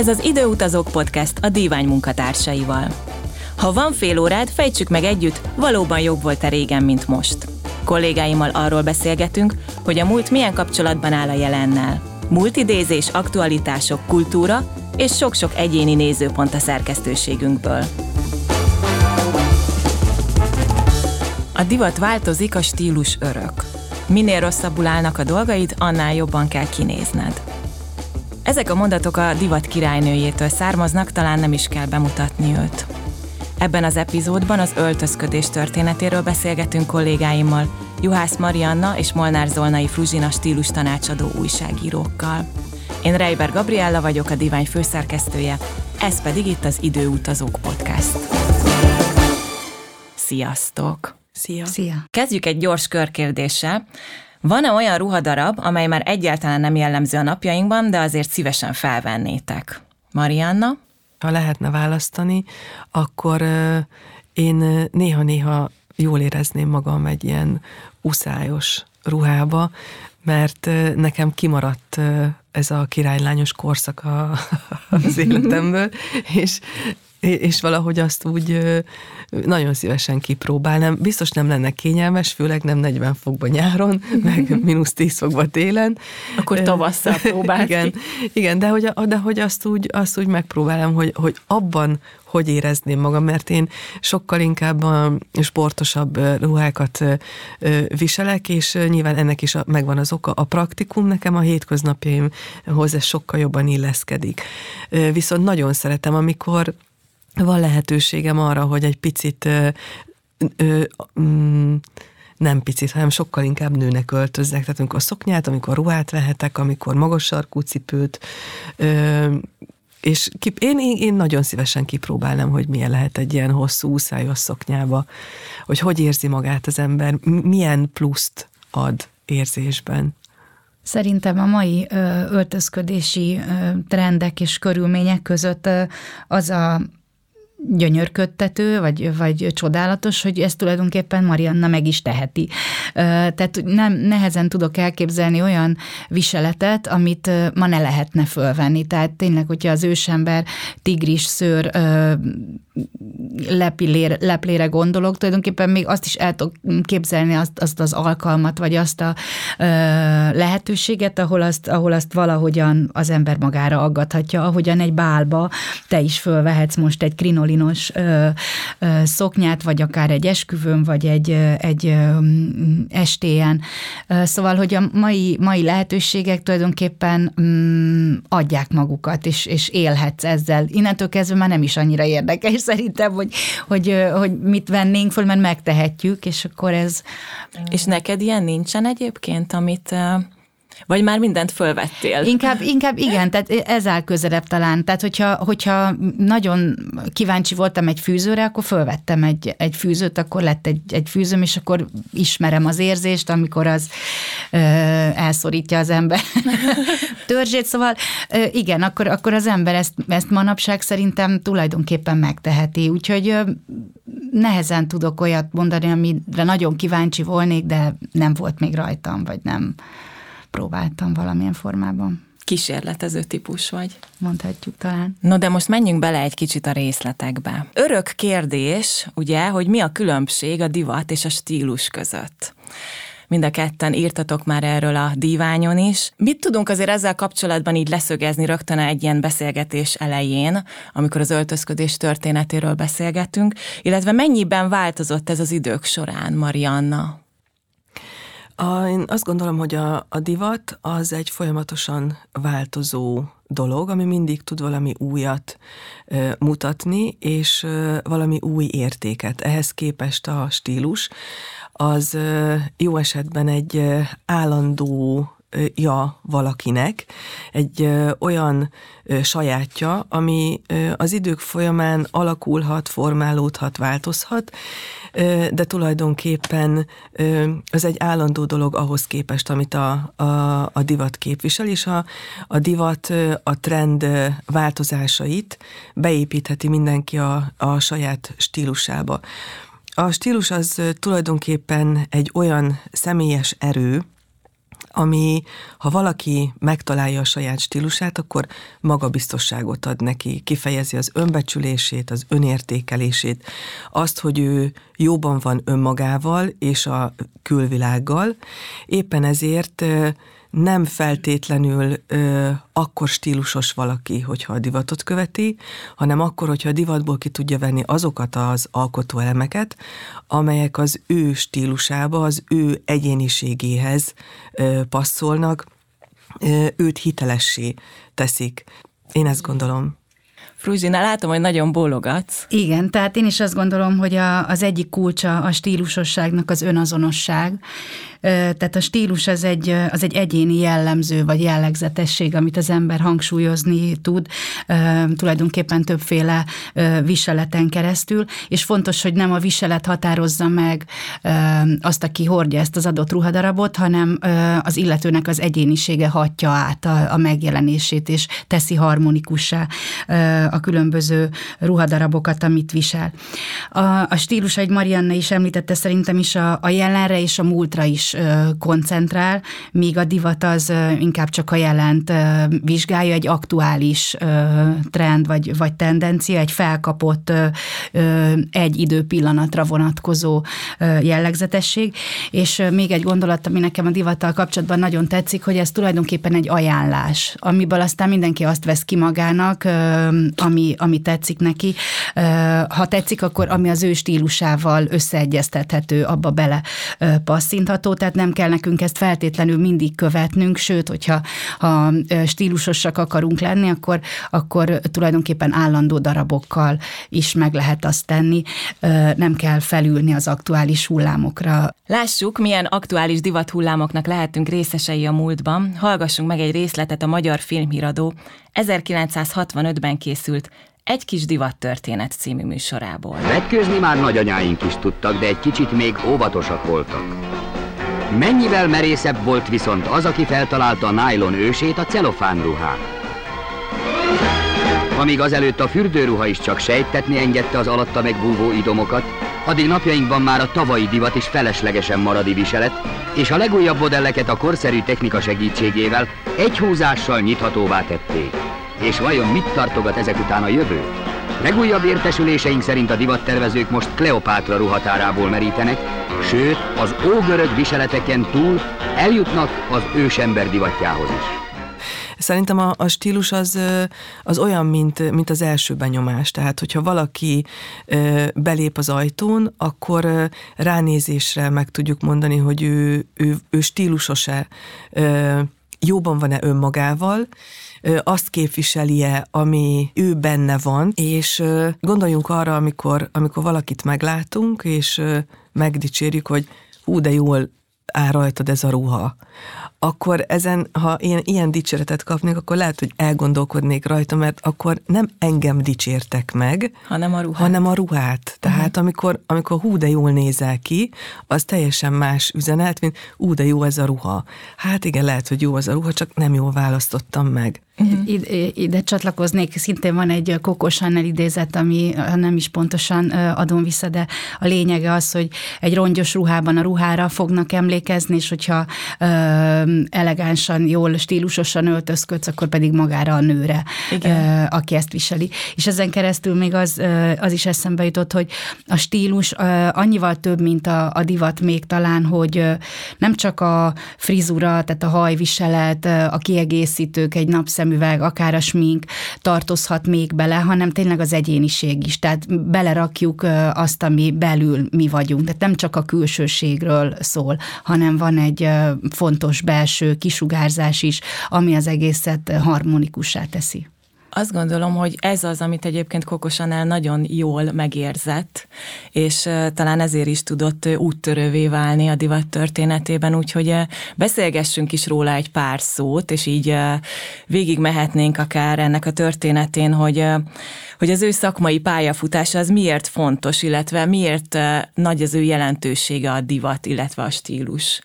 Ez az Időutazók Podcast a Dívány munkatársaival. Ha van fél órád, fejtsük meg együtt, valóban jobb volt-e régen, mint most. Kollégáimmal arról beszélgetünk, hogy a múlt milyen kapcsolatban áll a jelennel. Múltidézés, aktualitások, kultúra és sok-sok egyéni nézőpont a szerkesztőségünkből. A divat változik, a stílus örök. Minél rosszabbul állnak a dolgaid, annál jobban kell kinézned. Ezek a mondatok a divat királynőjétől származnak, talán nem is kell bemutatni őt. Ebben az epizódban az öltözködés történetéről beszélgetünk kollégáimmal, Juhász Marianna és Molnár Zolnai Fruzsina stílus tanácsadó újságírókkal. Én Reiber Gabriella vagyok, a Divány főszerkesztője, ez pedig itt az Időutazók Podcast. Sziasztok! Szia! Szia! Kezdjük egy gyors körkérdéssel. Van-e olyan ruhadarab, amely már egyáltalán nem jellemző a napjainkban, de azért szívesen felvennétek? Marianna? Ha lehetne választani, akkor én néha-néha jól érezném magam egy ilyen uszályos ruhába, mert nekem kimaradt ez a királylányos korszak az életemből, és és valahogy azt úgy nagyon szívesen kipróbálnám. Biztos nem lenne kényelmes, főleg nem 40 fokban nyáron, meg mínusz 10 fokban télen. Akkor tavasszal próbálj. igen, igen, de hogy, de hogy azt, úgy, azt úgy megpróbálom, hogy, hogy abban hogy érezném magam, mert én sokkal inkább a sportosabb ruhákat viselek, és nyilván ennek is megvan az oka. A praktikum nekem a hétköznapjaimhoz ez sokkal jobban illeszkedik. Viszont nagyon szeretem, amikor van lehetőségem arra, hogy egy picit ö, ö, mm, nem picit, hanem sokkal inkább nőnek öltözzek. Tehát amikor szoknyát, amikor ruhát vehetek, amikor magas sarkú cipőt, ö, és kip, én, én, nagyon szívesen kipróbálnám, hogy milyen lehet egy ilyen hosszú úszályos szoknyába, hogy hogy érzi magát az ember, milyen pluszt ad érzésben. Szerintem a mai öltözködési trendek és körülmények között az a gyönyörködtető, vagy, vagy csodálatos, hogy ezt tulajdonképpen Marianna meg is teheti. Tehát nem, nehezen tudok elképzelni olyan viseletet, amit ma ne lehetne fölvenni. Tehát tényleg, hogyha az ősember tigris szőr lepilére, leplére gondolok, tulajdonképpen még azt is el tudok képzelni azt, azt az alkalmat, vagy azt a ö, lehetőséget, ahol azt, ahol azt valahogyan az ember magára aggathatja, ahogyan egy bálba te is fölvehetsz most egy krinolinos ö, ö, szoknyát, vagy akár egy esküvőn, vagy egy, egy ö, estéjen. Szóval, hogy a mai, mai lehetőségek tulajdonképpen mm, adják magukat, és, és élhetsz ezzel. Innentől kezdve már nem is annyira érdekes szerintem, hogy, hogy, hogy mit vennénk föl, mert megtehetjük, és akkor ez... És neked ilyen nincsen egyébként, amit vagy már mindent fölvettél? Inkább, inkább igen, tehát ez áll közelebb talán. Tehát hogyha, hogyha nagyon kíváncsi voltam egy fűzőre, akkor fölvettem egy, egy fűzőt, akkor lett egy, egy fűzőm, és akkor ismerem az érzést, amikor az ö, elszorítja az ember törzsét. Szóval ö, igen, akkor, akkor az ember ezt, ezt manapság szerintem tulajdonképpen megteheti. Úgyhogy ö, nehezen tudok olyat mondani, amire nagyon kíváncsi volnék, de nem volt még rajtam, vagy nem próbáltam valamilyen formában. Kísérletező típus vagy. Mondhatjuk talán. No, de most menjünk bele egy kicsit a részletekbe. Örök kérdés, ugye, hogy mi a különbség a divat és a stílus között mind a ketten írtatok már erről a díványon is. Mit tudunk azért ezzel kapcsolatban így leszögezni rögtön egy ilyen beszélgetés elején, amikor az öltözködés történetéről beszélgetünk, illetve mennyiben változott ez az idők során, Marianna? A, én azt gondolom, hogy a, a divat az egy folyamatosan változó dolog, ami mindig tud valami újat ö, mutatni, és ö, valami új értéket. Ehhez képest a stílus az ö, jó esetben egy ö, állandó ja valakinek, egy olyan sajátja, ami az idők folyamán alakulhat, formálódhat, változhat, de tulajdonképpen ez egy állandó dolog ahhoz képest, amit a, a, a divat képvisel, és a, a divat a trend változásait beépítheti mindenki a, a saját stílusába. A stílus az tulajdonképpen egy olyan személyes erő, ami, ha valaki megtalálja a saját stílusát, akkor magabiztosságot ad neki, kifejezi az önbecsülését, az önértékelését, azt, hogy ő jóban van önmagával és a külvilággal. Éppen ezért nem feltétlenül ö, akkor stílusos valaki, hogyha a divatot követi, hanem akkor, hogyha a divatból ki tudja venni azokat az alkotó elemeket, amelyek az ő stílusába, az ő egyéniségéhez ö, passzolnak, ö, őt hitelessé teszik. Én ezt gondolom. Fruzsina, látom, hogy nagyon bólogatsz. Igen, tehát én is azt gondolom, hogy a, az egyik kulcsa a stílusosságnak az önazonosság, tehát a stílus az egy, az egy egyéni jellemző vagy jellegzetesség, amit az ember hangsúlyozni tud, tulajdonképpen többféle viseleten keresztül, és fontos, hogy nem a viselet határozza meg azt, aki hordja ezt az adott ruhadarabot, hanem az illetőnek az egyénisége hatja át a, a megjelenését, és teszi harmonikussá a különböző ruhadarabokat, amit visel. A, a stílus, egy Marianne is említette, szerintem is a, a jelenre és a múltra is koncentrál, míg a divat az inkább csak a jelent vizsgálja, egy aktuális trend vagy, vagy tendencia, egy felkapott egy időpillanatra vonatkozó jellegzetesség, és még egy gondolat, ami nekem a divattal kapcsolatban nagyon tetszik, hogy ez tulajdonképpen egy ajánlás, amiből aztán mindenki azt vesz ki magának, ami, ami tetszik neki. Ha tetszik, akkor ami az ő stílusával összeegyeztethető, abba bele passzintható, tehát nem kell nekünk ezt feltétlenül mindig követnünk, sőt, hogyha ha stílusosak akarunk lenni, akkor, akkor tulajdonképpen állandó darabokkal is meg lehet azt tenni, nem kell felülni az aktuális hullámokra. Lássuk, milyen aktuális divathullámoknak lehetünk részesei a múltban. Hallgassunk meg egy részletet a Magyar Filmhíradó 1965-ben készült egy kis divattörténet című műsorából. Vetkőzni már nagyanyáink is tudtak, de egy kicsit még óvatosak voltak. Mennyivel merészebb volt viszont az, aki feltalálta a nylon ősét, a celofán ruhát. Amíg azelőtt a fürdőruha is csak sejtetni engedte az alatta megbúvó idomokat, addig napjainkban már a tavalyi divat is feleslegesen maradi viselet, és a legújabb modelleket a korszerű technika segítségével egy húzással nyithatóvá tették. És vajon mit tartogat ezek után a jövő? Legújabb értesüléseink szerint a divattervezők most Kleopátra ruhatárából merítenek, sőt, az ógörög viseleteken túl eljutnak az ősember divatjához is. Szerintem a, a stílus az, az olyan, mint, mint az első benyomás. Tehát, hogyha valaki belép az ajtón, akkor ránézésre meg tudjuk mondani, hogy ő, ő, ő stílusos-e, jóban van-e önmagával, azt képviseli-e, ami ő benne van, és gondoljunk arra, amikor, amikor valakit meglátunk, és megdicsérjük, hogy hú, de jól áll rajtad ez a ruha akkor ezen, ha ilyen, ilyen dicséretet kapnék, akkor lehet, hogy elgondolkodnék rajta, mert akkor nem engem dicsértek meg, hanem a ruhát. Hanem a ruhát. Tehát uh-huh. amikor, amikor hú, de jól nézel ki, az teljesen más üzenet, mint hú, de jó ez a ruha. Hát igen, lehet, hogy jó az a ruha, csak nem jól választottam meg. Uh-huh. Ide, ide csatlakoznék, szintén van egy Coco Chanel idézet, ami nem is pontosan adom vissza, de a lényege az, hogy egy rongyos ruhában a ruhára fognak emlékezni, és hogyha elegánsan, jól, stílusosan öltözködsz, akkor pedig magára a nőre, Igen. aki ezt viseli. És ezen keresztül még az, az is eszembe jutott, hogy a stílus annyival több, mint a, a divat még talán, hogy nem csak a frizura, tehát a hajviselet, a kiegészítők, egy napszemüveg, akár a smink tartozhat még bele, hanem tényleg az egyéniség is. Tehát belerakjuk azt, ami belül mi vagyunk. Tehát nem csak a külsőségről szól, hanem van egy fontos belső kisugárzás is, ami az egészet harmonikussá teszi. Azt gondolom, hogy ez az, amit egyébként Kokosanel nagyon jól megérzett, és talán ezért is tudott úttörővé válni a divat történetében, úgyhogy beszélgessünk is róla egy pár szót, és így végig mehetnénk akár ennek a történetén, hogy, hogy az ő szakmai pályafutása az miért fontos, illetve miért nagy az ő jelentősége a divat, illetve a stílus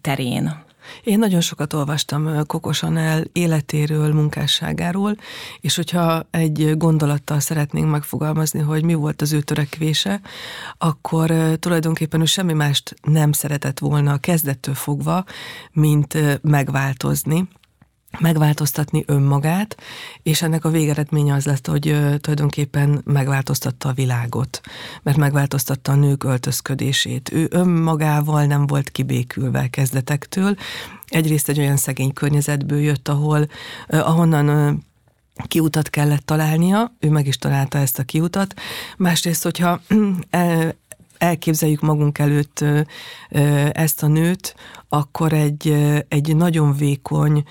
terén. Én nagyon sokat olvastam Kokosan el életéről, munkásságáról, és hogyha egy gondolattal szeretnénk megfogalmazni, hogy mi volt az ő törekvése, akkor tulajdonképpen ő semmi mást nem szeretett volna kezdettől fogva, mint megváltozni megváltoztatni önmagát, és ennek a végeredménye az lett, hogy tulajdonképpen megváltoztatta a világot, mert megváltoztatta a nők öltözködését. Ő önmagával nem volt kibékülve kezdetektől. Egyrészt egy olyan szegény környezetből jött, ahol ahonnan kiutat kellett találnia, ő meg is találta ezt a kiutat. Másrészt, hogyha elképzeljük magunk előtt ezt a nőt, akkor egy, egy nagyon vékony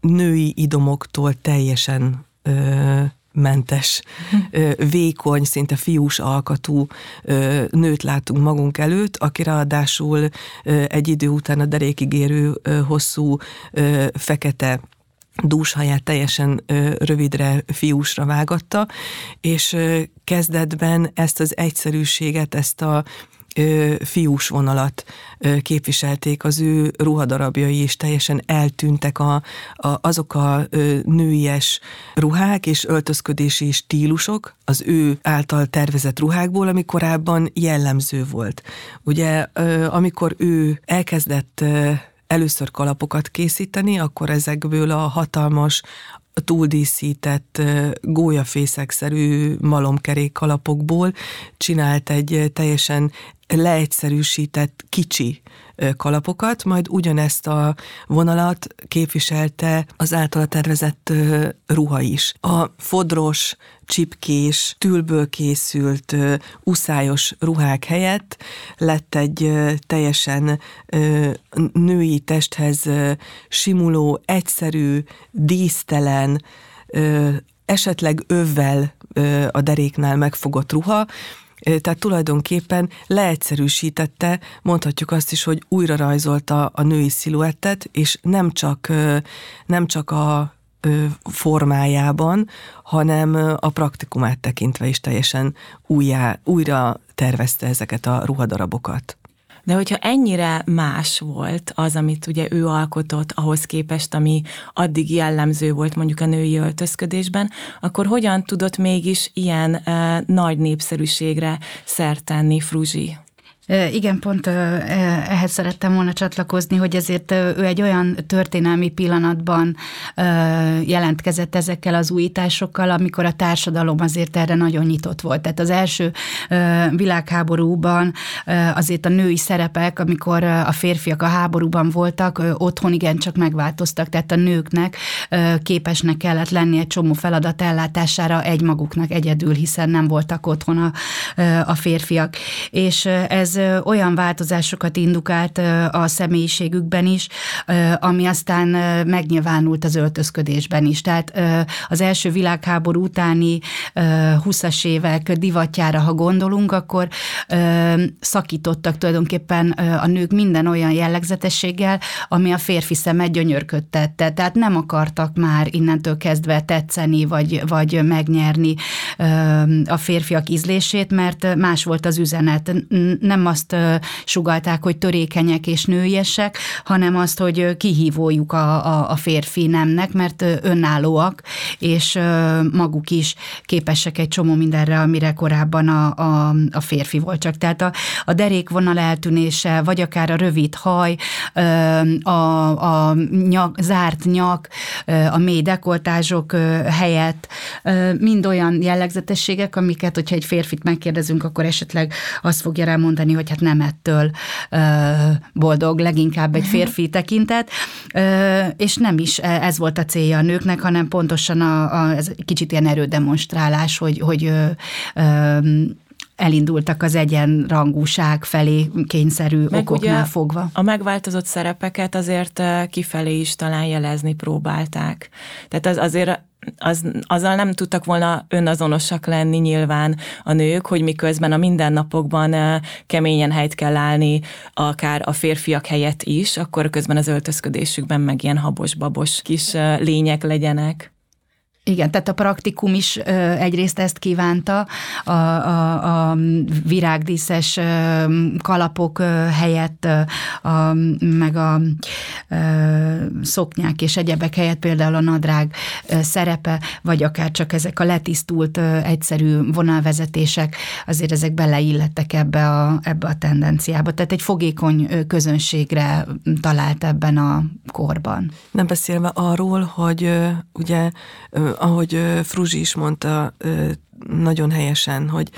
női idomoktól teljesen mentes, vékony, szinte fiús alkatú nőt látunk magunk előtt, aki ráadásul egy idő után a derékig érő hosszú fekete dúshaját teljesen rövidre, fiúsra vágatta, és kezdetben ezt az egyszerűséget, ezt a fiús vonalat képviselték, az ő ruhadarabjai is teljesen eltűntek a, a, azok a nőies ruhák és öltözködési stílusok az ő által tervezett ruhákból, ami korábban jellemző volt. Ugye, amikor ő elkezdett először kalapokat készíteni, akkor ezekből a hatalmas, túldíszített gólyafészekszerű malomkerék kalapokból csinált egy teljesen leegyszerűsített kicsi kalapokat, majd ugyanezt a vonalat képviselte az általa tervezett ruha is. A fodros, csipkés, tülből készült uszályos ruhák helyett lett egy teljesen női testhez simuló, egyszerű, dísztelen, esetleg övvel a deréknál megfogott ruha, tehát tulajdonképpen leegyszerűsítette, mondhatjuk azt is, hogy újra rajzolta a női sziluettet, és nem csak, nem csak a formájában, hanem a praktikumát tekintve is teljesen újjá, újra tervezte ezeket a ruhadarabokat. De hogyha ennyire más volt az, amit ugye ő alkotott ahhoz képest, ami addig jellemző volt mondjuk a női öltözködésben, akkor hogyan tudott mégis ilyen uh, nagy népszerűségre szert tenni Fruzsi? Igen, pont ehhez szerettem volna csatlakozni, hogy ezért ő egy olyan történelmi pillanatban jelentkezett ezekkel az újításokkal, amikor a társadalom azért erre nagyon nyitott volt. Tehát az első világháborúban azért a női szerepek, amikor a férfiak a háborúban voltak, otthon igen csak megváltoztak, tehát a nőknek képesnek kellett lenni egy csomó feladat ellátására egymaguknak egyedül, hiszen nem voltak otthon a, a férfiak. És ez olyan változásokat indukált a személyiségükben is, ami aztán megnyilvánult az öltözködésben is. Tehát az első világháború utáni 20-as évek divatjára, ha gondolunk, akkor szakítottak tulajdonképpen a nők minden olyan jellegzetességgel, ami a férfi szemet gyönyörködtette. Tehát nem akartak már innentől kezdve tetszeni, vagy, vagy megnyerni a férfiak ízlését, mert más volt az üzenet. Nem azt sugalták, hogy törékenyek és nőiesek, hanem azt, hogy kihívójuk a, a, a férfi nemnek, mert önállóak, és maguk is képesek egy csomó mindenre, amire korábban a, a, a férfi volt csak. Tehát a, a derékvonal eltűnése, vagy akár a rövid haj, a, a nyak, zárt nyak, a mély dekoltázsok helyett, mind olyan jellegzetességek, amiket, hogyha egy férfit megkérdezünk, akkor esetleg azt fogja rá hogy hát nem ettől boldog, leginkább egy férfi tekintet, és nem is ez volt a célja a nőknek, hanem pontosan a, a ez kicsit ilyen erődemonstrálás, hogy, hogy elindultak az egyenrangúság felé kényszerű Meg okoknál fogva. A megváltozott szerepeket azért kifelé is talán jelezni próbálták. Tehát az azért az, azzal nem tudtak volna önazonosak lenni nyilván a nők, hogy miközben a mindennapokban keményen helyt kell állni, akár a férfiak helyett is, akkor közben az öltözködésükben meg ilyen habos-babos kis lények legyenek. Igen, tehát a praktikum is ö, egyrészt ezt kívánta, a, a, a virágdíszes ö, kalapok ö, helyett, ö, a, meg a ö, szoknyák és egyebek helyett például a nadrág ö, szerepe, vagy akár csak ezek a letisztult ö, egyszerű vonalvezetések, azért ezek beleillettek ebbe a, ebbe a tendenciába. Tehát egy fogékony ö, közönségre talált ebben a korban. Nem beszélve arról, hogy ö, ugye ahogy Fruzsi is mondta nagyon helyesen, hogy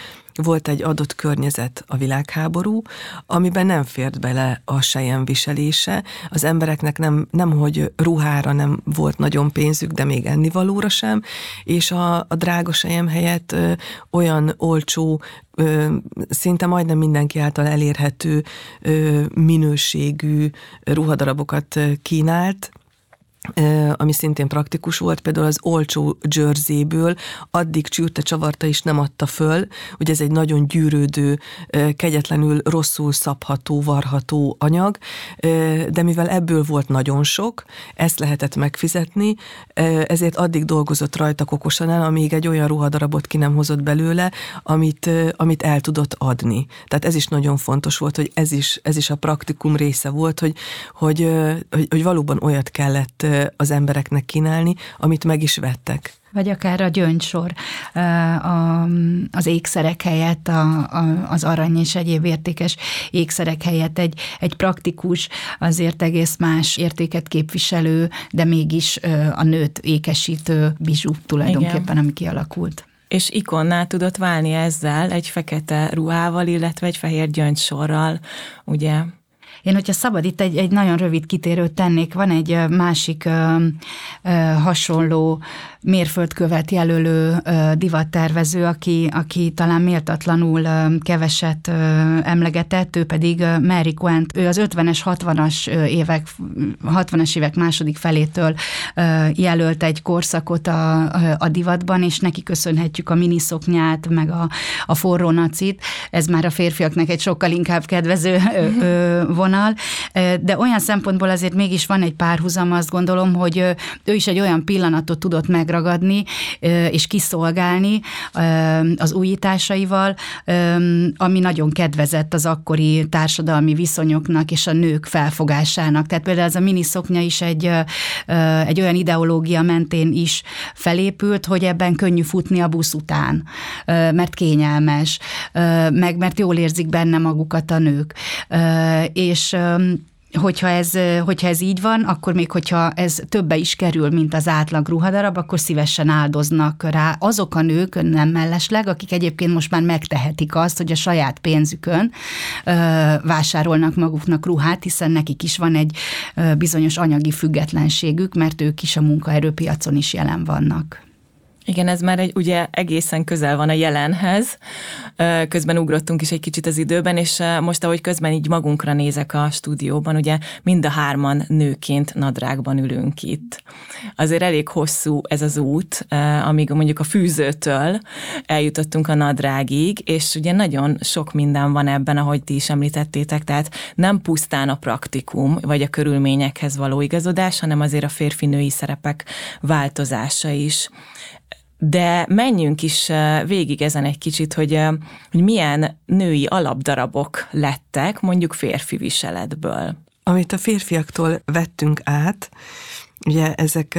volt egy adott környezet, a világháború, amiben nem fért bele a sejem viselése. Az embereknek nem, nem hogy ruhára nem volt nagyon pénzük, de még ennivalóra sem, és a, a drága sejem helyett ö, olyan olcsó, ö, szinte majdnem mindenki által elérhető ö, minőségű ruhadarabokat kínált, ami szintén praktikus volt, például az olcsó jerseyből addig csűrte, csavarta is nem adta föl, hogy ez egy nagyon gyűrődő, kegyetlenül rosszul szabható, varható anyag, de mivel ebből volt nagyon sok, ezt lehetett megfizetni, ezért addig dolgozott rajta kokosan el, amíg egy olyan ruhadarabot ki nem hozott belőle, amit, amit el tudott adni. Tehát ez is nagyon fontos volt, hogy ez is, ez is a praktikum része volt, hogy, hogy, hogy, hogy valóban olyat kellett az embereknek kínálni, amit meg is vettek vagy akár a gyöngysor az ékszerek helyett, a, a, az arany és egyéb értékes ékszerek helyett egy, egy praktikus, azért egész más értéket képviselő, de mégis a nőt ékesítő bizsú tulajdonképpen, Igen. ami kialakult és ikonná tudott válni ezzel, egy fekete ruhával, illetve egy fehér gyöngysorral, ugye? Én, hogyha szabad, itt egy, egy nagyon rövid kitérőt tennék. Van egy másik ö, ö, hasonló mérföldkövet jelölő ö, divattervező, aki, aki talán méltatlanul ö, keveset ö, emlegetett, ő pedig ö, Mary Quent. Ő az 50-es, 60-as évek, 60-as évek második felétől ö, jelölt egy korszakot a, a divatban, és neki köszönhetjük a miniszoknyát, meg a, a forró nacit. Ez már a férfiaknak egy sokkal inkább kedvező ö, ö, vonal, vonal, de olyan szempontból azért mégis van egy párhuzam, azt gondolom, hogy ő is egy olyan pillanatot tudott megragadni és kiszolgálni az újításaival, ami nagyon kedvezett az akkori társadalmi viszonyoknak és a nők felfogásának. Tehát például ez a miniszoknya is egy, egy olyan ideológia mentén is felépült, hogy ebben könnyű futni a busz után, mert kényelmes, meg mert jól érzik benne magukat a nők. És és hogyha ez, hogyha ez így van, akkor még hogyha ez többe is kerül, mint az átlag ruhadarab, akkor szívesen áldoznak rá azok a nők, nem mellesleg, akik egyébként most már megtehetik azt, hogy a saját pénzükön ö, vásárolnak maguknak ruhát, hiszen nekik is van egy ö, bizonyos anyagi függetlenségük, mert ők is a munkaerőpiacon is jelen vannak. Igen, ez már egy, ugye egészen közel van a jelenhez, közben ugrottunk is egy kicsit az időben, és most, ahogy közben így magunkra nézek a stúdióban, ugye mind a hárman nőként nadrágban ülünk itt. Azért elég hosszú ez az út, amíg mondjuk a fűzőtől eljutottunk a nadrágig, és ugye nagyon sok minden van ebben, ahogy ti is említettétek, tehát nem pusztán a praktikum, vagy a körülményekhez való igazodás, hanem azért a férfi-női szerepek változása is de menjünk is végig ezen egy kicsit, hogy, hogy milyen női alapdarabok lettek mondjuk férfi viseletből. Amit a férfiaktól vettünk át, Ugye ezek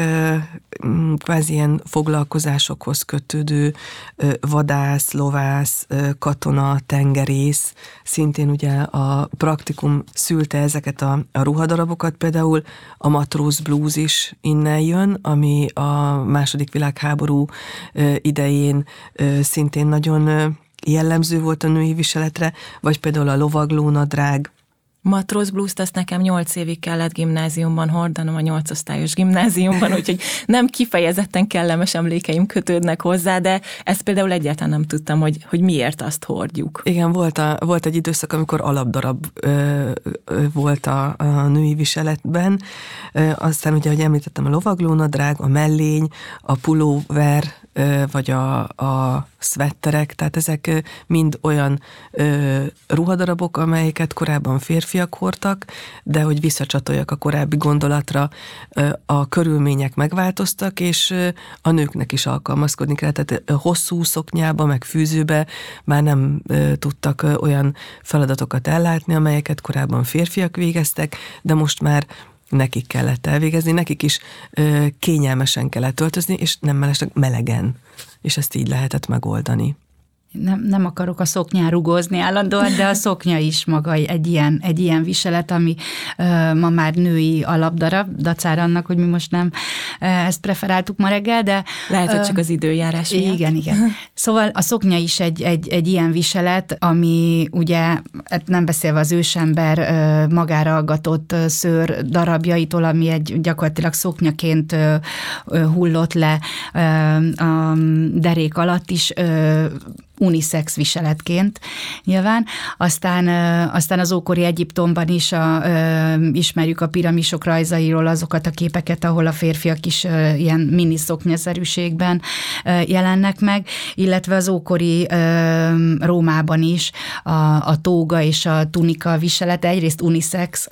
kvázi ilyen foglalkozásokhoz kötődő vadász, lovász, katona, tengerész, szintén ugye a praktikum szülte ezeket a, a ruhadarabokat, például a matróz blues is innen jön, ami a második világháború idején szintén nagyon jellemző volt a női viseletre, vagy például a lovaglónadrág, Matróz blues azt nekem nyolc évig kellett gimnáziumban hordanom, a nyolcosztályos gimnáziumban, úgyhogy nem kifejezetten kellemes emlékeim kötődnek hozzá, de ezt például egyáltalán nem tudtam, hogy, hogy miért azt hordjuk. Igen, volt, a, volt egy időszak, amikor alapdarab ö, ö, volt a, a női viseletben, ö, aztán ugye, ahogy említettem, a lovaglónadrág, a mellény, a pulóver, vagy a, a szvetterek, tehát ezek mind olyan ruhadarabok, amelyeket korábban férfiak hordtak, de hogy visszacsatoljak a korábbi gondolatra, a körülmények megváltoztak, és a nőknek is alkalmazkodni kell, tehát hosszú szoknyába, meg fűzőbe már nem tudtak olyan feladatokat ellátni, amelyeket korábban férfiak végeztek, de most már nekik kellett elvégezni, nekik is ö, kényelmesen kellett öltözni, és nem mellesleg melegen. És ezt így lehetett megoldani nem, nem akarok a szoknyán rugózni állandóan, de a szoknya is maga egy ilyen, egy ilyen viselet, ami uh, ma már női alapdarab, dacára annak, hogy mi most nem ezt preferáltuk ma reggel, de... Lehet, hogy csak az időjárás miatt. Igen, igen. Szóval a szoknya is egy, egy, egy ilyen viselet, ami ugye, hát nem beszélve az ősember uh, magára aggatott szőr darabjaitól, ami egy gyakorlatilag szoknyaként uh, hullott le a derék alatt is unisex viseletként nyilván. Aztán, aztán az ókori Egyiptomban is a, ismerjük a piramisok rajzairól azokat a képeket, ahol a férfiak is ilyen mini szoknyaszerűségben jelennek meg, illetve az ókori Rómában is a, a tóga és a tunika viselete egyrészt unisex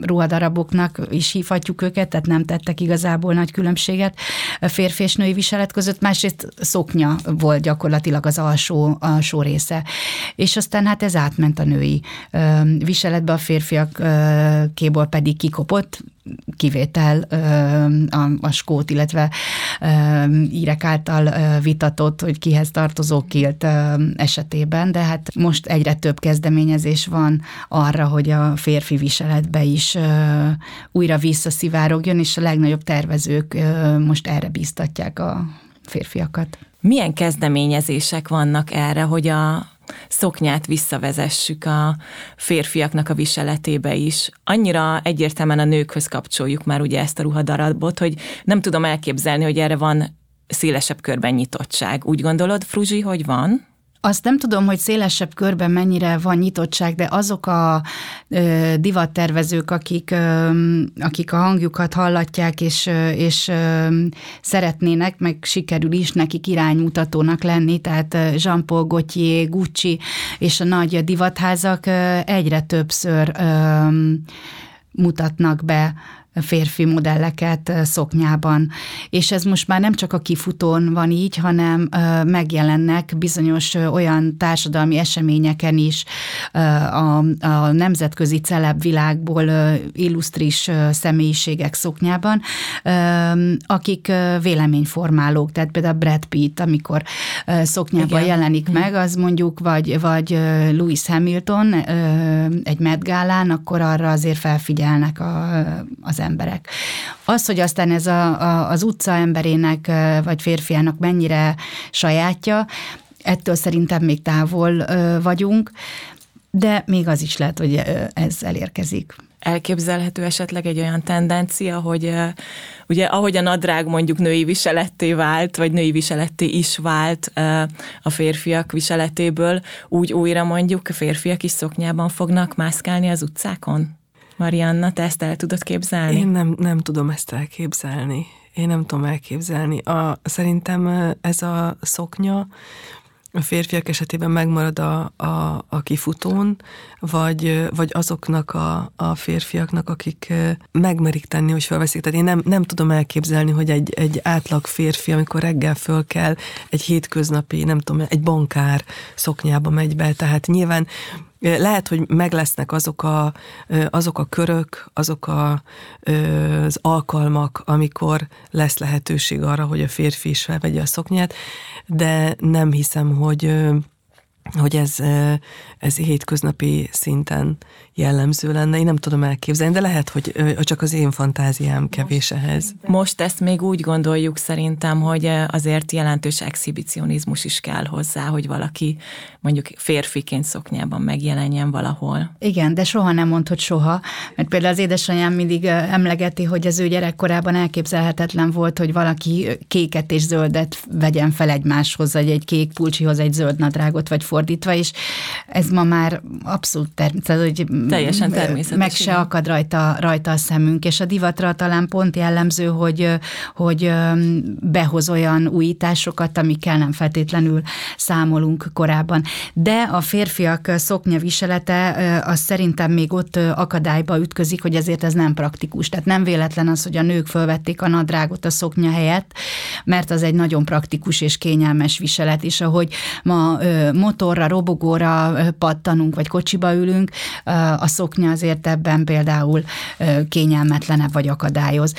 ruhadaraboknak is hívhatjuk őket, tehát nem tettek igazából nagy különbséget férfi és női viselet között, másrészt szoknya volt gyakorlatilag az alsó, alsó része. És aztán hát ez átment a női viseletbe, a férfiak kéból pedig kikopott, kivétel a, a skót, illetve írek által vitatott, hogy kihez tartozó kilt esetében, de hát most egyre több kezdeményezés van arra, hogy a férfi viseletbe is újra visszaszivárogjon, és a legnagyobb tervezők most erre bíztatják a férfiakat. Milyen kezdeményezések vannak erre, hogy a szoknyát visszavezessük a férfiaknak a viseletébe is. Annyira egyértelműen a nőkhöz kapcsoljuk már ugye ezt a ruhadarabot, hogy nem tudom elképzelni, hogy erre van szélesebb körben nyitottság. Úgy gondolod, Fruzsi, hogy van? Azt nem tudom, hogy szélesebb körben mennyire van nyitottság, de azok a ö, divattervezők, akik, ö, akik a hangjukat hallatják, és, ö, és ö, szeretnének, meg sikerül is nekik iránymutatónak lenni, tehát Jean-Paul Gaultier, Gucci és a nagy divatházak ö, egyre többször ö, mutatnak be férfi modelleket szoknyában. És ez most már nem csak a kifutón van így, hanem megjelennek bizonyos olyan társadalmi eseményeken is a, a nemzetközi celeb világból illusztris személyiségek szoknyában, akik véleményformálók, tehát például Brad Pitt, amikor szoknyában Igen. jelenik Igen. meg, az mondjuk, vagy, vagy Lewis Hamilton egy Met Gálán, akkor arra azért felfigyelnek a, az emberek. Az, hogy aztán ez a, a, az utca emberének vagy férfiának mennyire sajátja, ettől szerintem még távol vagyunk, de még az is lehet, hogy ez elérkezik. Elképzelhető esetleg egy olyan tendencia, hogy ugye ahogy a nadrág mondjuk női viseletté vált, vagy női viseletté is vált a férfiak viseletéből, úgy újra mondjuk a férfiak is szoknyában fognak mászkálni az utcákon? Marianna, te ezt el tudod képzelni? Én nem, nem tudom ezt elképzelni. Én nem tudom elképzelni. A, szerintem ez a szoknya a férfiak esetében megmarad a, a, a kifutón, vagy, vagy azoknak a, a férfiaknak, akik megmerik tenni, hogy felveszik. Tehát én nem, nem tudom elképzelni, hogy egy, egy átlag férfi, amikor reggel föl kell, egy hétköznapi, nem tudom, egy bankár szoknyába megy be. Tehát nyilván lehet, hogy meg lesznek azok a, azok a körök, azok a, az alkalmak, amikor lesz lehetőség arra, hogy a férfi is felvegye a szoknyát, de nem hiszem, hogy hogy ez, ez hétköznapi szinten jellemző lenne. Én nem tudom elképzelni, de lehet, hogy csak az én fantáziám kevés ehhez. Most ezt még úgy gondoljuk szerintem, hogy azért jelentős exhibicionizmus is kell hozzá, hogy valaki mondjuk férfiként szoknyában megjelenjen valahol. Igen, de soha nem mond, hogy soha, mert például az édesanyám mindig emlegeti, hogy az ő gyerekkorában elképzelhetetlen volt, hogy valaki kéket és zöldet vegyen fel egymáshoz, vagy egy kék pulcsihoz egy zöld nadrágot, vagy fordítva, és ez ma már abszolút természetes, hogy Teljesen természetes. Meg se akad rajta, rajta a szemünk, és a divatra talán pont jellemző, hogy, hogy behoz olyan újításokat, amikkel nem feltétlenül számolunk korábban. De a férfiak szoknya viselete az szerintem még ott akadályba ütközik, hogy ezért ez nem praktikus. Tehát nem véletlen az, hogy a nők fölvették a nadrágot a szoknya helyett, mert az egy nagyon praktikus és kényelmes viselet, és ahogy ma motorra, robogóra pattanunk, vagy kocsiba ülünk, a szoknya azért ebben például kényelmetlenebb vagy akadályoz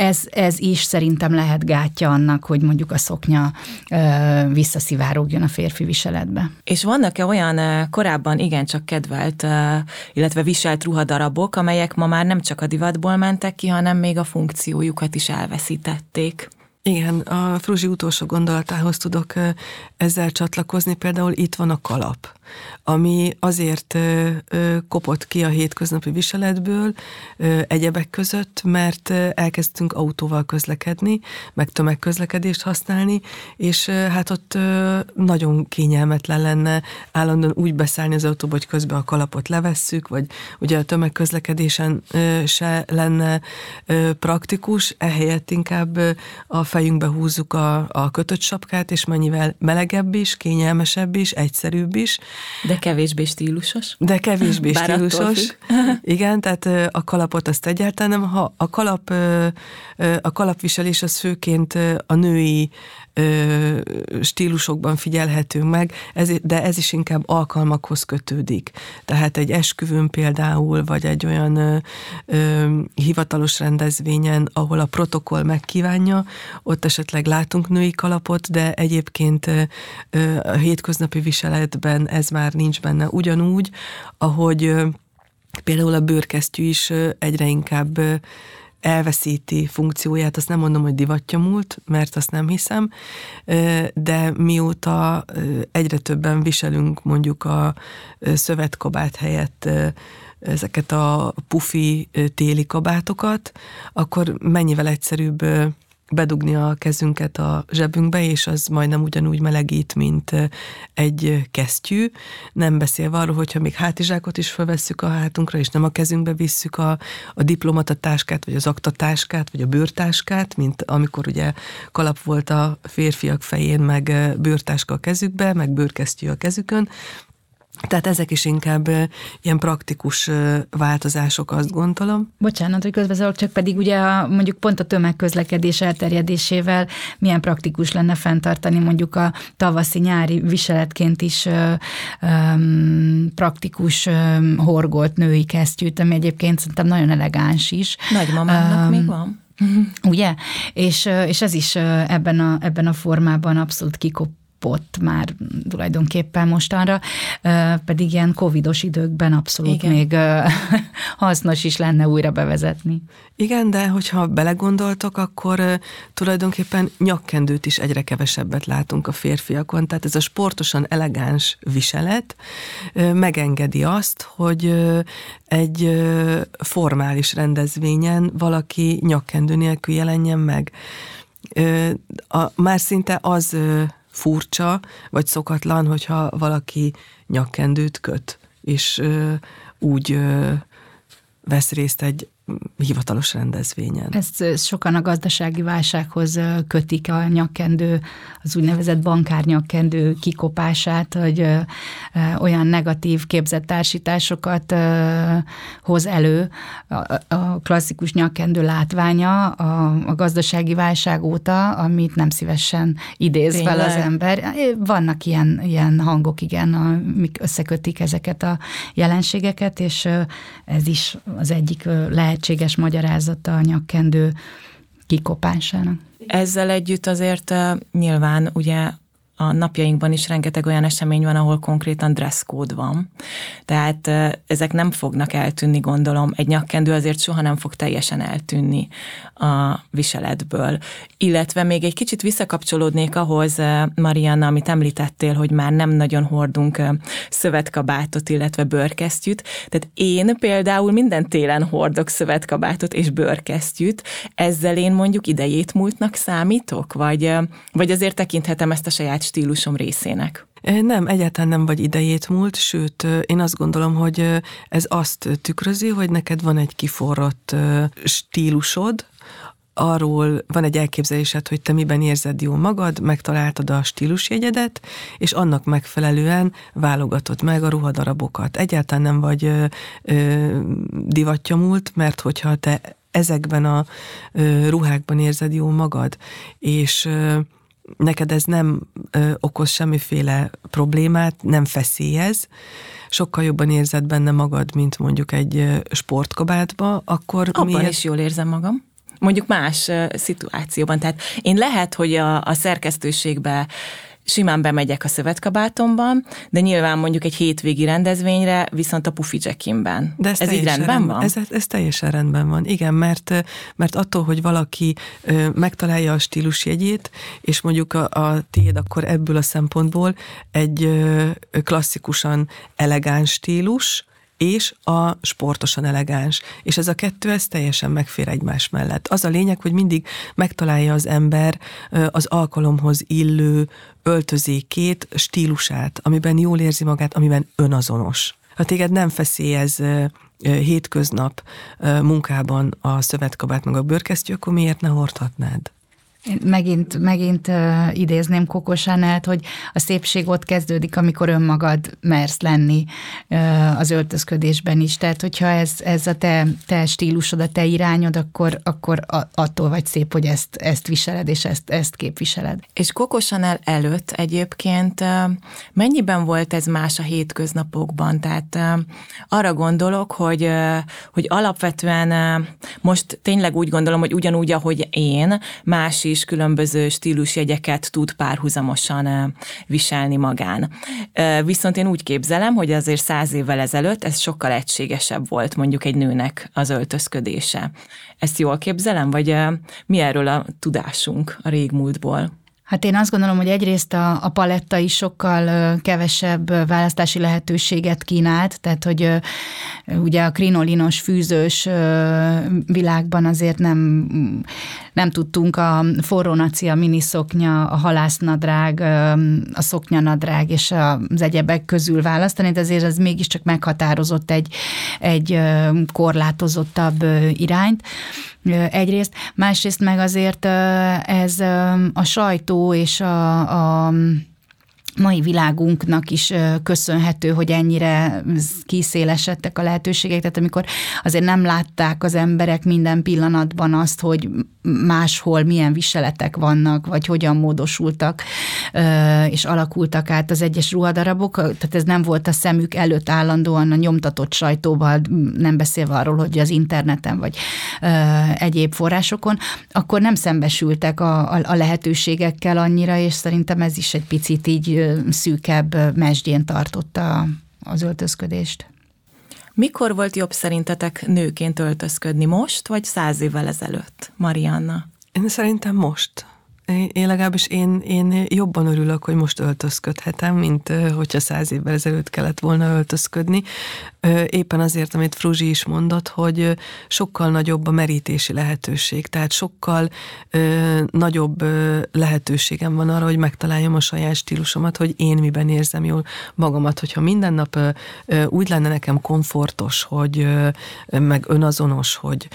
ez, ez is szerintem lehet gátja annak, hogy mondjuk a szoknya ö, visszaszivárogjon a férfi viseletbe. És vannak-e olyan korábban igencsak kedvelt, illetve viselt ruhadarabok, amelyek ma már nem csak a divatból mentek ki, hanem még a funkciójukat is elveszítették? Igen, a Fruzsi utolsó gondolatához tudok ezzel csatlakozni. Például itt van a kalap ami azért kopott ki a hétköznapi viseletből egyebek között, mert elkezdtünk autóval közlekedni, meg tömegközlekedést használni, és hát ott nagyon kényelmetlen lenne állandóan úgy beszállni az autóba, hogy közben a kalapot levesszük, vagy ugye a tömegközlekedésen se lenne praktikus, ehelyett inkább a fejünkbe húzzuk a, a kötött sapkát, és mennyivel melegebb is, kényelmesebb is, egyszerűbb is, de kevésbé stílusos. De kevésbé Bár stílusos. Igen, tehát a kalapot azt egyáltalán nem. Ha a kalap, a kalapviselés az főként a női stílusokban figyelhető meg, ez, de ez is inkább alkalmakhoz kötődik. Tehát egy esküvőn például, vagy egy olyan ö, ö, hivatalos rendezvényen, ahol a protokoll megkívánja, ott esetleg látunk női kalapot, de egyébként ö, a hétköznapi viseletben ez már nincs benne ugyanúgy, ahogy ö, például a bőrkesztyű is egyre inkább elveszíti funkcióját, azt nem mondom, hogy divatja múlt, mert azt nem hiszem, de mióta egyre többen viselünk mondjuk a szövetkabát helyett ezeket a pufi téli kabátokat, akkor mennyivel egyszerűbb bedugni a kezünket a zsebünkbe, és az majdnem ugyanúgy melegít, mint egy kesztyű. Nem beszélve arról, hogyha még hátizsákot is felvesszük a hátunkra, és nem a kezünkbe visszük a, a diplomatatáskát, vagy az aktatáskát, vagy a bőrtáskát, mint amikor ugye kalap volt a férfiak fején, meg bőrtáska a kezükbe, meg bőrkesztyű a kezükön, tehát ezek is inkább ilyen praktikus változások, azt gondolom. Bocsánat, hogy közbeszólok, csak pedig ugye a, mondjuk pont a tömegközlekedés elterjedésével milyen praktikus lenne fenntartani mondjuk a tavaszi-nyári viseletként is ö, ö, praktikus ö, horgolt női kesztyűt, ami egyébként szerintem nagyon elegáns is. Nagymamának um, még van. Ugye? És, és ez is ebben a, ebben a formában abszolút kikop, kapott már tulajdonképpen mostanra, pedig ilyen covidos időkben abszolút Igen. még hasznos is lenne újra bevezetni. Igen, de hogyha belegondoltok, akkor tulajdonképpen nyakkendőt is egyre kevesebbet látunk a férfiakon, tehát ez a sportosan elegáns viselet megengedi azt, hogy egy formális rendezvényen valaki nyakkendő nélkül jelenjen meg. A, már szinte az furcsa, vagy szokatlan, hogyha valaki nyakkendőt köt, és ö, úgy ö, vesz részt egy hivatalos rendezvényen. Ezt sokan a gazdasági válsághoz kötik a nyakkendő, az úgynevezett bankárnyakkendő kikopását, hogy olyan negatív képzettársításokat hoz elő a klasszikus nyakkendő látványa a, gazdasági válság óta, amit nem szívesen idéz Tényleg? fel az ember. Vannak ilyen, ilyen hangok, igen, amik összekötik ezeket a jelenségeket, és ez is az egyik lehet lehetséges magyarázata a nyakkendő kikopásának. Ezzel együtt azért uh, nyilván ugye a napjainkban is rengeteg olyan esemény van, ahol konkrétan code van. Tehát ezek nem fognak eltűnni, gondolom. Egy nyakkendő azért soha nem fog teljesen eltűnni a viseletből. Illetve még egy kicsit visszakapcsolódnék ahhoz, Marianna, amit említettél, hogy már nem nagyon hordunk szövetkabátot, illetve bőrkesztyűt. Tehát én például minden télen hordok szövetkabátot és bőrkesztyűt. Ezzel én mondjuk idejét múltnak számítok? Vagy, vagy azért tekinthetem ezt a saját stílusom részének. Nem, egyáltalán nem vagy idejét múlt, sőt, én azt gondolom, hogy ez azt tükrözi, hogy neked van egy kiforrott stílusod, arról van egy elképzelésed, hogy te miben érzed jól magad, megtaláltad a stílusjegyedet, és annak megfelelően válogatod meg a ruhadarabokat. Egyáltalán nem vagy ö, ö, divattyamult, mert hogyha te ezekben a ö, ruhákban érzed jól magad, és ö, neked ez nem ö, okoz semmiféle problémát, nem feszélyez, sokkal jobban érzed benne magad, mint mondjuk egy sportkabátba, akkor Abban miért... is jól érzem magam mondjuk más szituációban. Tehát én lehet, hogy a, a szerkesztőségbe simán bemegyek a szövetkabátomban, de nyilván mondjuk egy hétvégi rendezvényre viszont a pufi jackimben. De ez, ez így rendben rend, van? Ez, ez teljesen rendben van, igen, mert, mert attól, hogy valaki ö, megtalálja a stílusjegyét, és mondjuk a, a tiéd akkor ebből a szempontból egy ö, klasszikusan elegáns stílus, és a sportosan elegáns. És ez a kettő, ez teljesen megfér egymás mellett. Az a lényeg, hogy mindig megtalálja az ember az alkalomhoz illő öltözékét, stílusát, amiben jól érzi magát, amiben önazonos. Ha téged nem feszélyez hétköznap munkában a szövetkabát meg a bőrkesztyű, akkor miért ne hordhatnád? Megint, megint uh, idézném Coco Chanel-t, hogy a szépség ott kezdődik, amikor önmagad mersz lenni uh, az öltözködésben is. Tehát, hogyha ez, ez a te, te stílusod, a te irányod, akkor, akkor attól vagy szép, hogy ezt, ezt viseled, és ezt, ezt képviseled. És Coco Chanel előtt egyébként uh, mennyiben volt ez más a hétköznapokban? Tehát uh, arra gondolok, hogy, uh, hogy alapvetően uh, most tényleg úgy gondolom, hogy ugyanúgy, ahogy én, más is különböző stílusjegyeket tud párhuzamosan viselni magán. Viszont én úgy képzelem, hogy azért száz évvel ezelőtt ez sokkal egységesebb volt mondjuk egy nőnek az öltözködése. Ezt jól képzelem, vagy mi erről a tudásunk a régmúltból? Hát én azt gondolom, hogy egyrészt a, a paletta is sokkal kevesebb választási lehetőséget kínált, tehát hogy ugye a krinolinos fűzős világban azért nem, nem tudtunk a forró a miniszoknya, a halásznadrág, a szoknyanadrág és az egyebek közül választani, de azért ez mégiscsak meghatározott egy, egy korlátozottabb irányt egyrészt, másrészt meg azért ez a sajtó és a, a mai világunknak is köszönhető, hogy ennyire kiszélesedtek a lehetőségek, tehát amikor azért nem látták az emberek minden pillanatban azt, hogy máshol milyen viseletek vannak, vagy hogyan módosultak és alakultak át az egyes ruhadarabok, tehát ez nem volt a szemük előtt állandóan a nyomtatott sajtóval, nem beszélve arról, hogy az interneten vagy egyéb forrásokon, akkor nem szembesültek a, a lehetőségekkel annyira, és szerintem ez is egy picit így szűkebb mesdjén tartotta az öltözködést. Mikor volt jobb szerintetek nőként öltözködni, most vagy száz évvel ezelőtt, Marianna? Én szerintem most. Én legalábbis én, én jobban örülök, hogy most öltözködhetem, mint hogyha száz évvel ezelőtt kellett volna öltözködni. Éppen azért, amit Fruzsi is mondott, hogy sokkal nagyobb a merítési lehetőség, tehát sokkal nagyobb lehetőségem van arra, hogy megtaláljam a saját stílusomat, hogy én miben érzem jól magamat. Hogyha minden nap úgy lenne nekem komfortos, hogy meg önazonos, hogy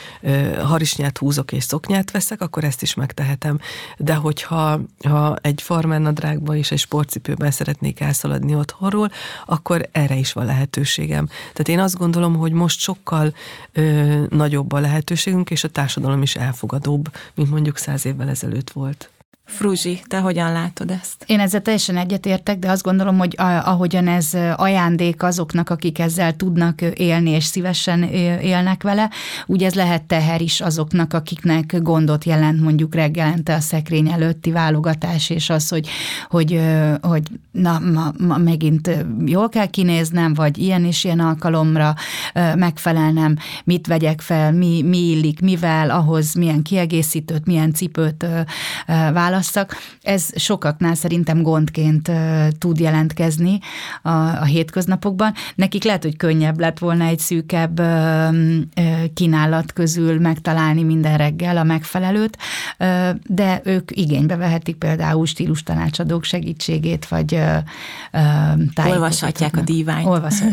harisnyát húzok és szoknyát veszek, akkor ezt is megtehetem. De hogyha ha egy farmernadrágban és egy sportcipőben szeretnék elszaladni otthonról, akkor erre is van lehetőségem. Tehát én azt gondolom, hogy most sokkal ö, nagyobb a lehetőségünk, és a társadalom is elfogadóbb, mint mondjuk száz évvel ezelőtt volt. Fruzsi, te hogyan látod ezt? Én ezzel teljesen egyetértek, de azt gondolom, hogy ahogyan ez ajándék azoknak, akik ezzel tudnak élni és szívesen élnek vele, úgy ez lehet teher is azoknak, akiknek gondot jelent mondjuk reggelente a szekrény előtti válogatás, és az, hogy, hogy, hogy na, ma, ma megint jól kell kinéznem, vagy ilyen és ilyen alkalomra megfelelnem, mit vegyek fel, mi, mi illik, mivel, ahhoz milyen kiegészítőt, milyen cipőt választani, válasszak. Ez sokaknál szerintem gondként tud jelentkezni a, a hétköznapokban. Nekik lehet, hogy könnyebb lett volna egy szűkebb kínálat közül megtalálni minden reggel a megfelelőt, de ők igénybe vehetik például stílus tanácsadók segítségét, vagy Olvashatják a díványt.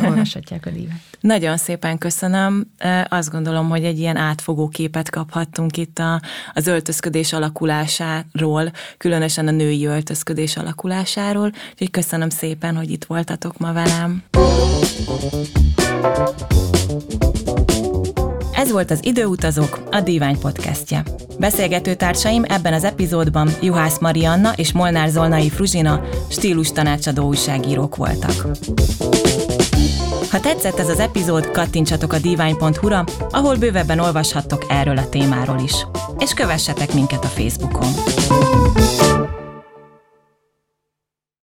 olvashatják a díványt. Nagyon szépen köszönöm. Azt gondolom, hogy egy ilyen átfogó képet kaphattunk itt a, az öltözködés alakulásáról, különösen a női öltözködés alakulásáról. Úgyhogy köszönöm szépen, hogy itt voltatok ma velem. Ez volt az Időutazók, a Dívány podcastje. Beszélgető társaim ebben az epizódban Juhász Marianna és Molnár Zolnai Fruzsina stílus tanácsadó újságírók voltak. Ha tetszett ez az epizód, kattintsatok a divány.hu-ra, ahol bővebben olvashattok erről a témáról is. És kövessetek minket a Facebookon.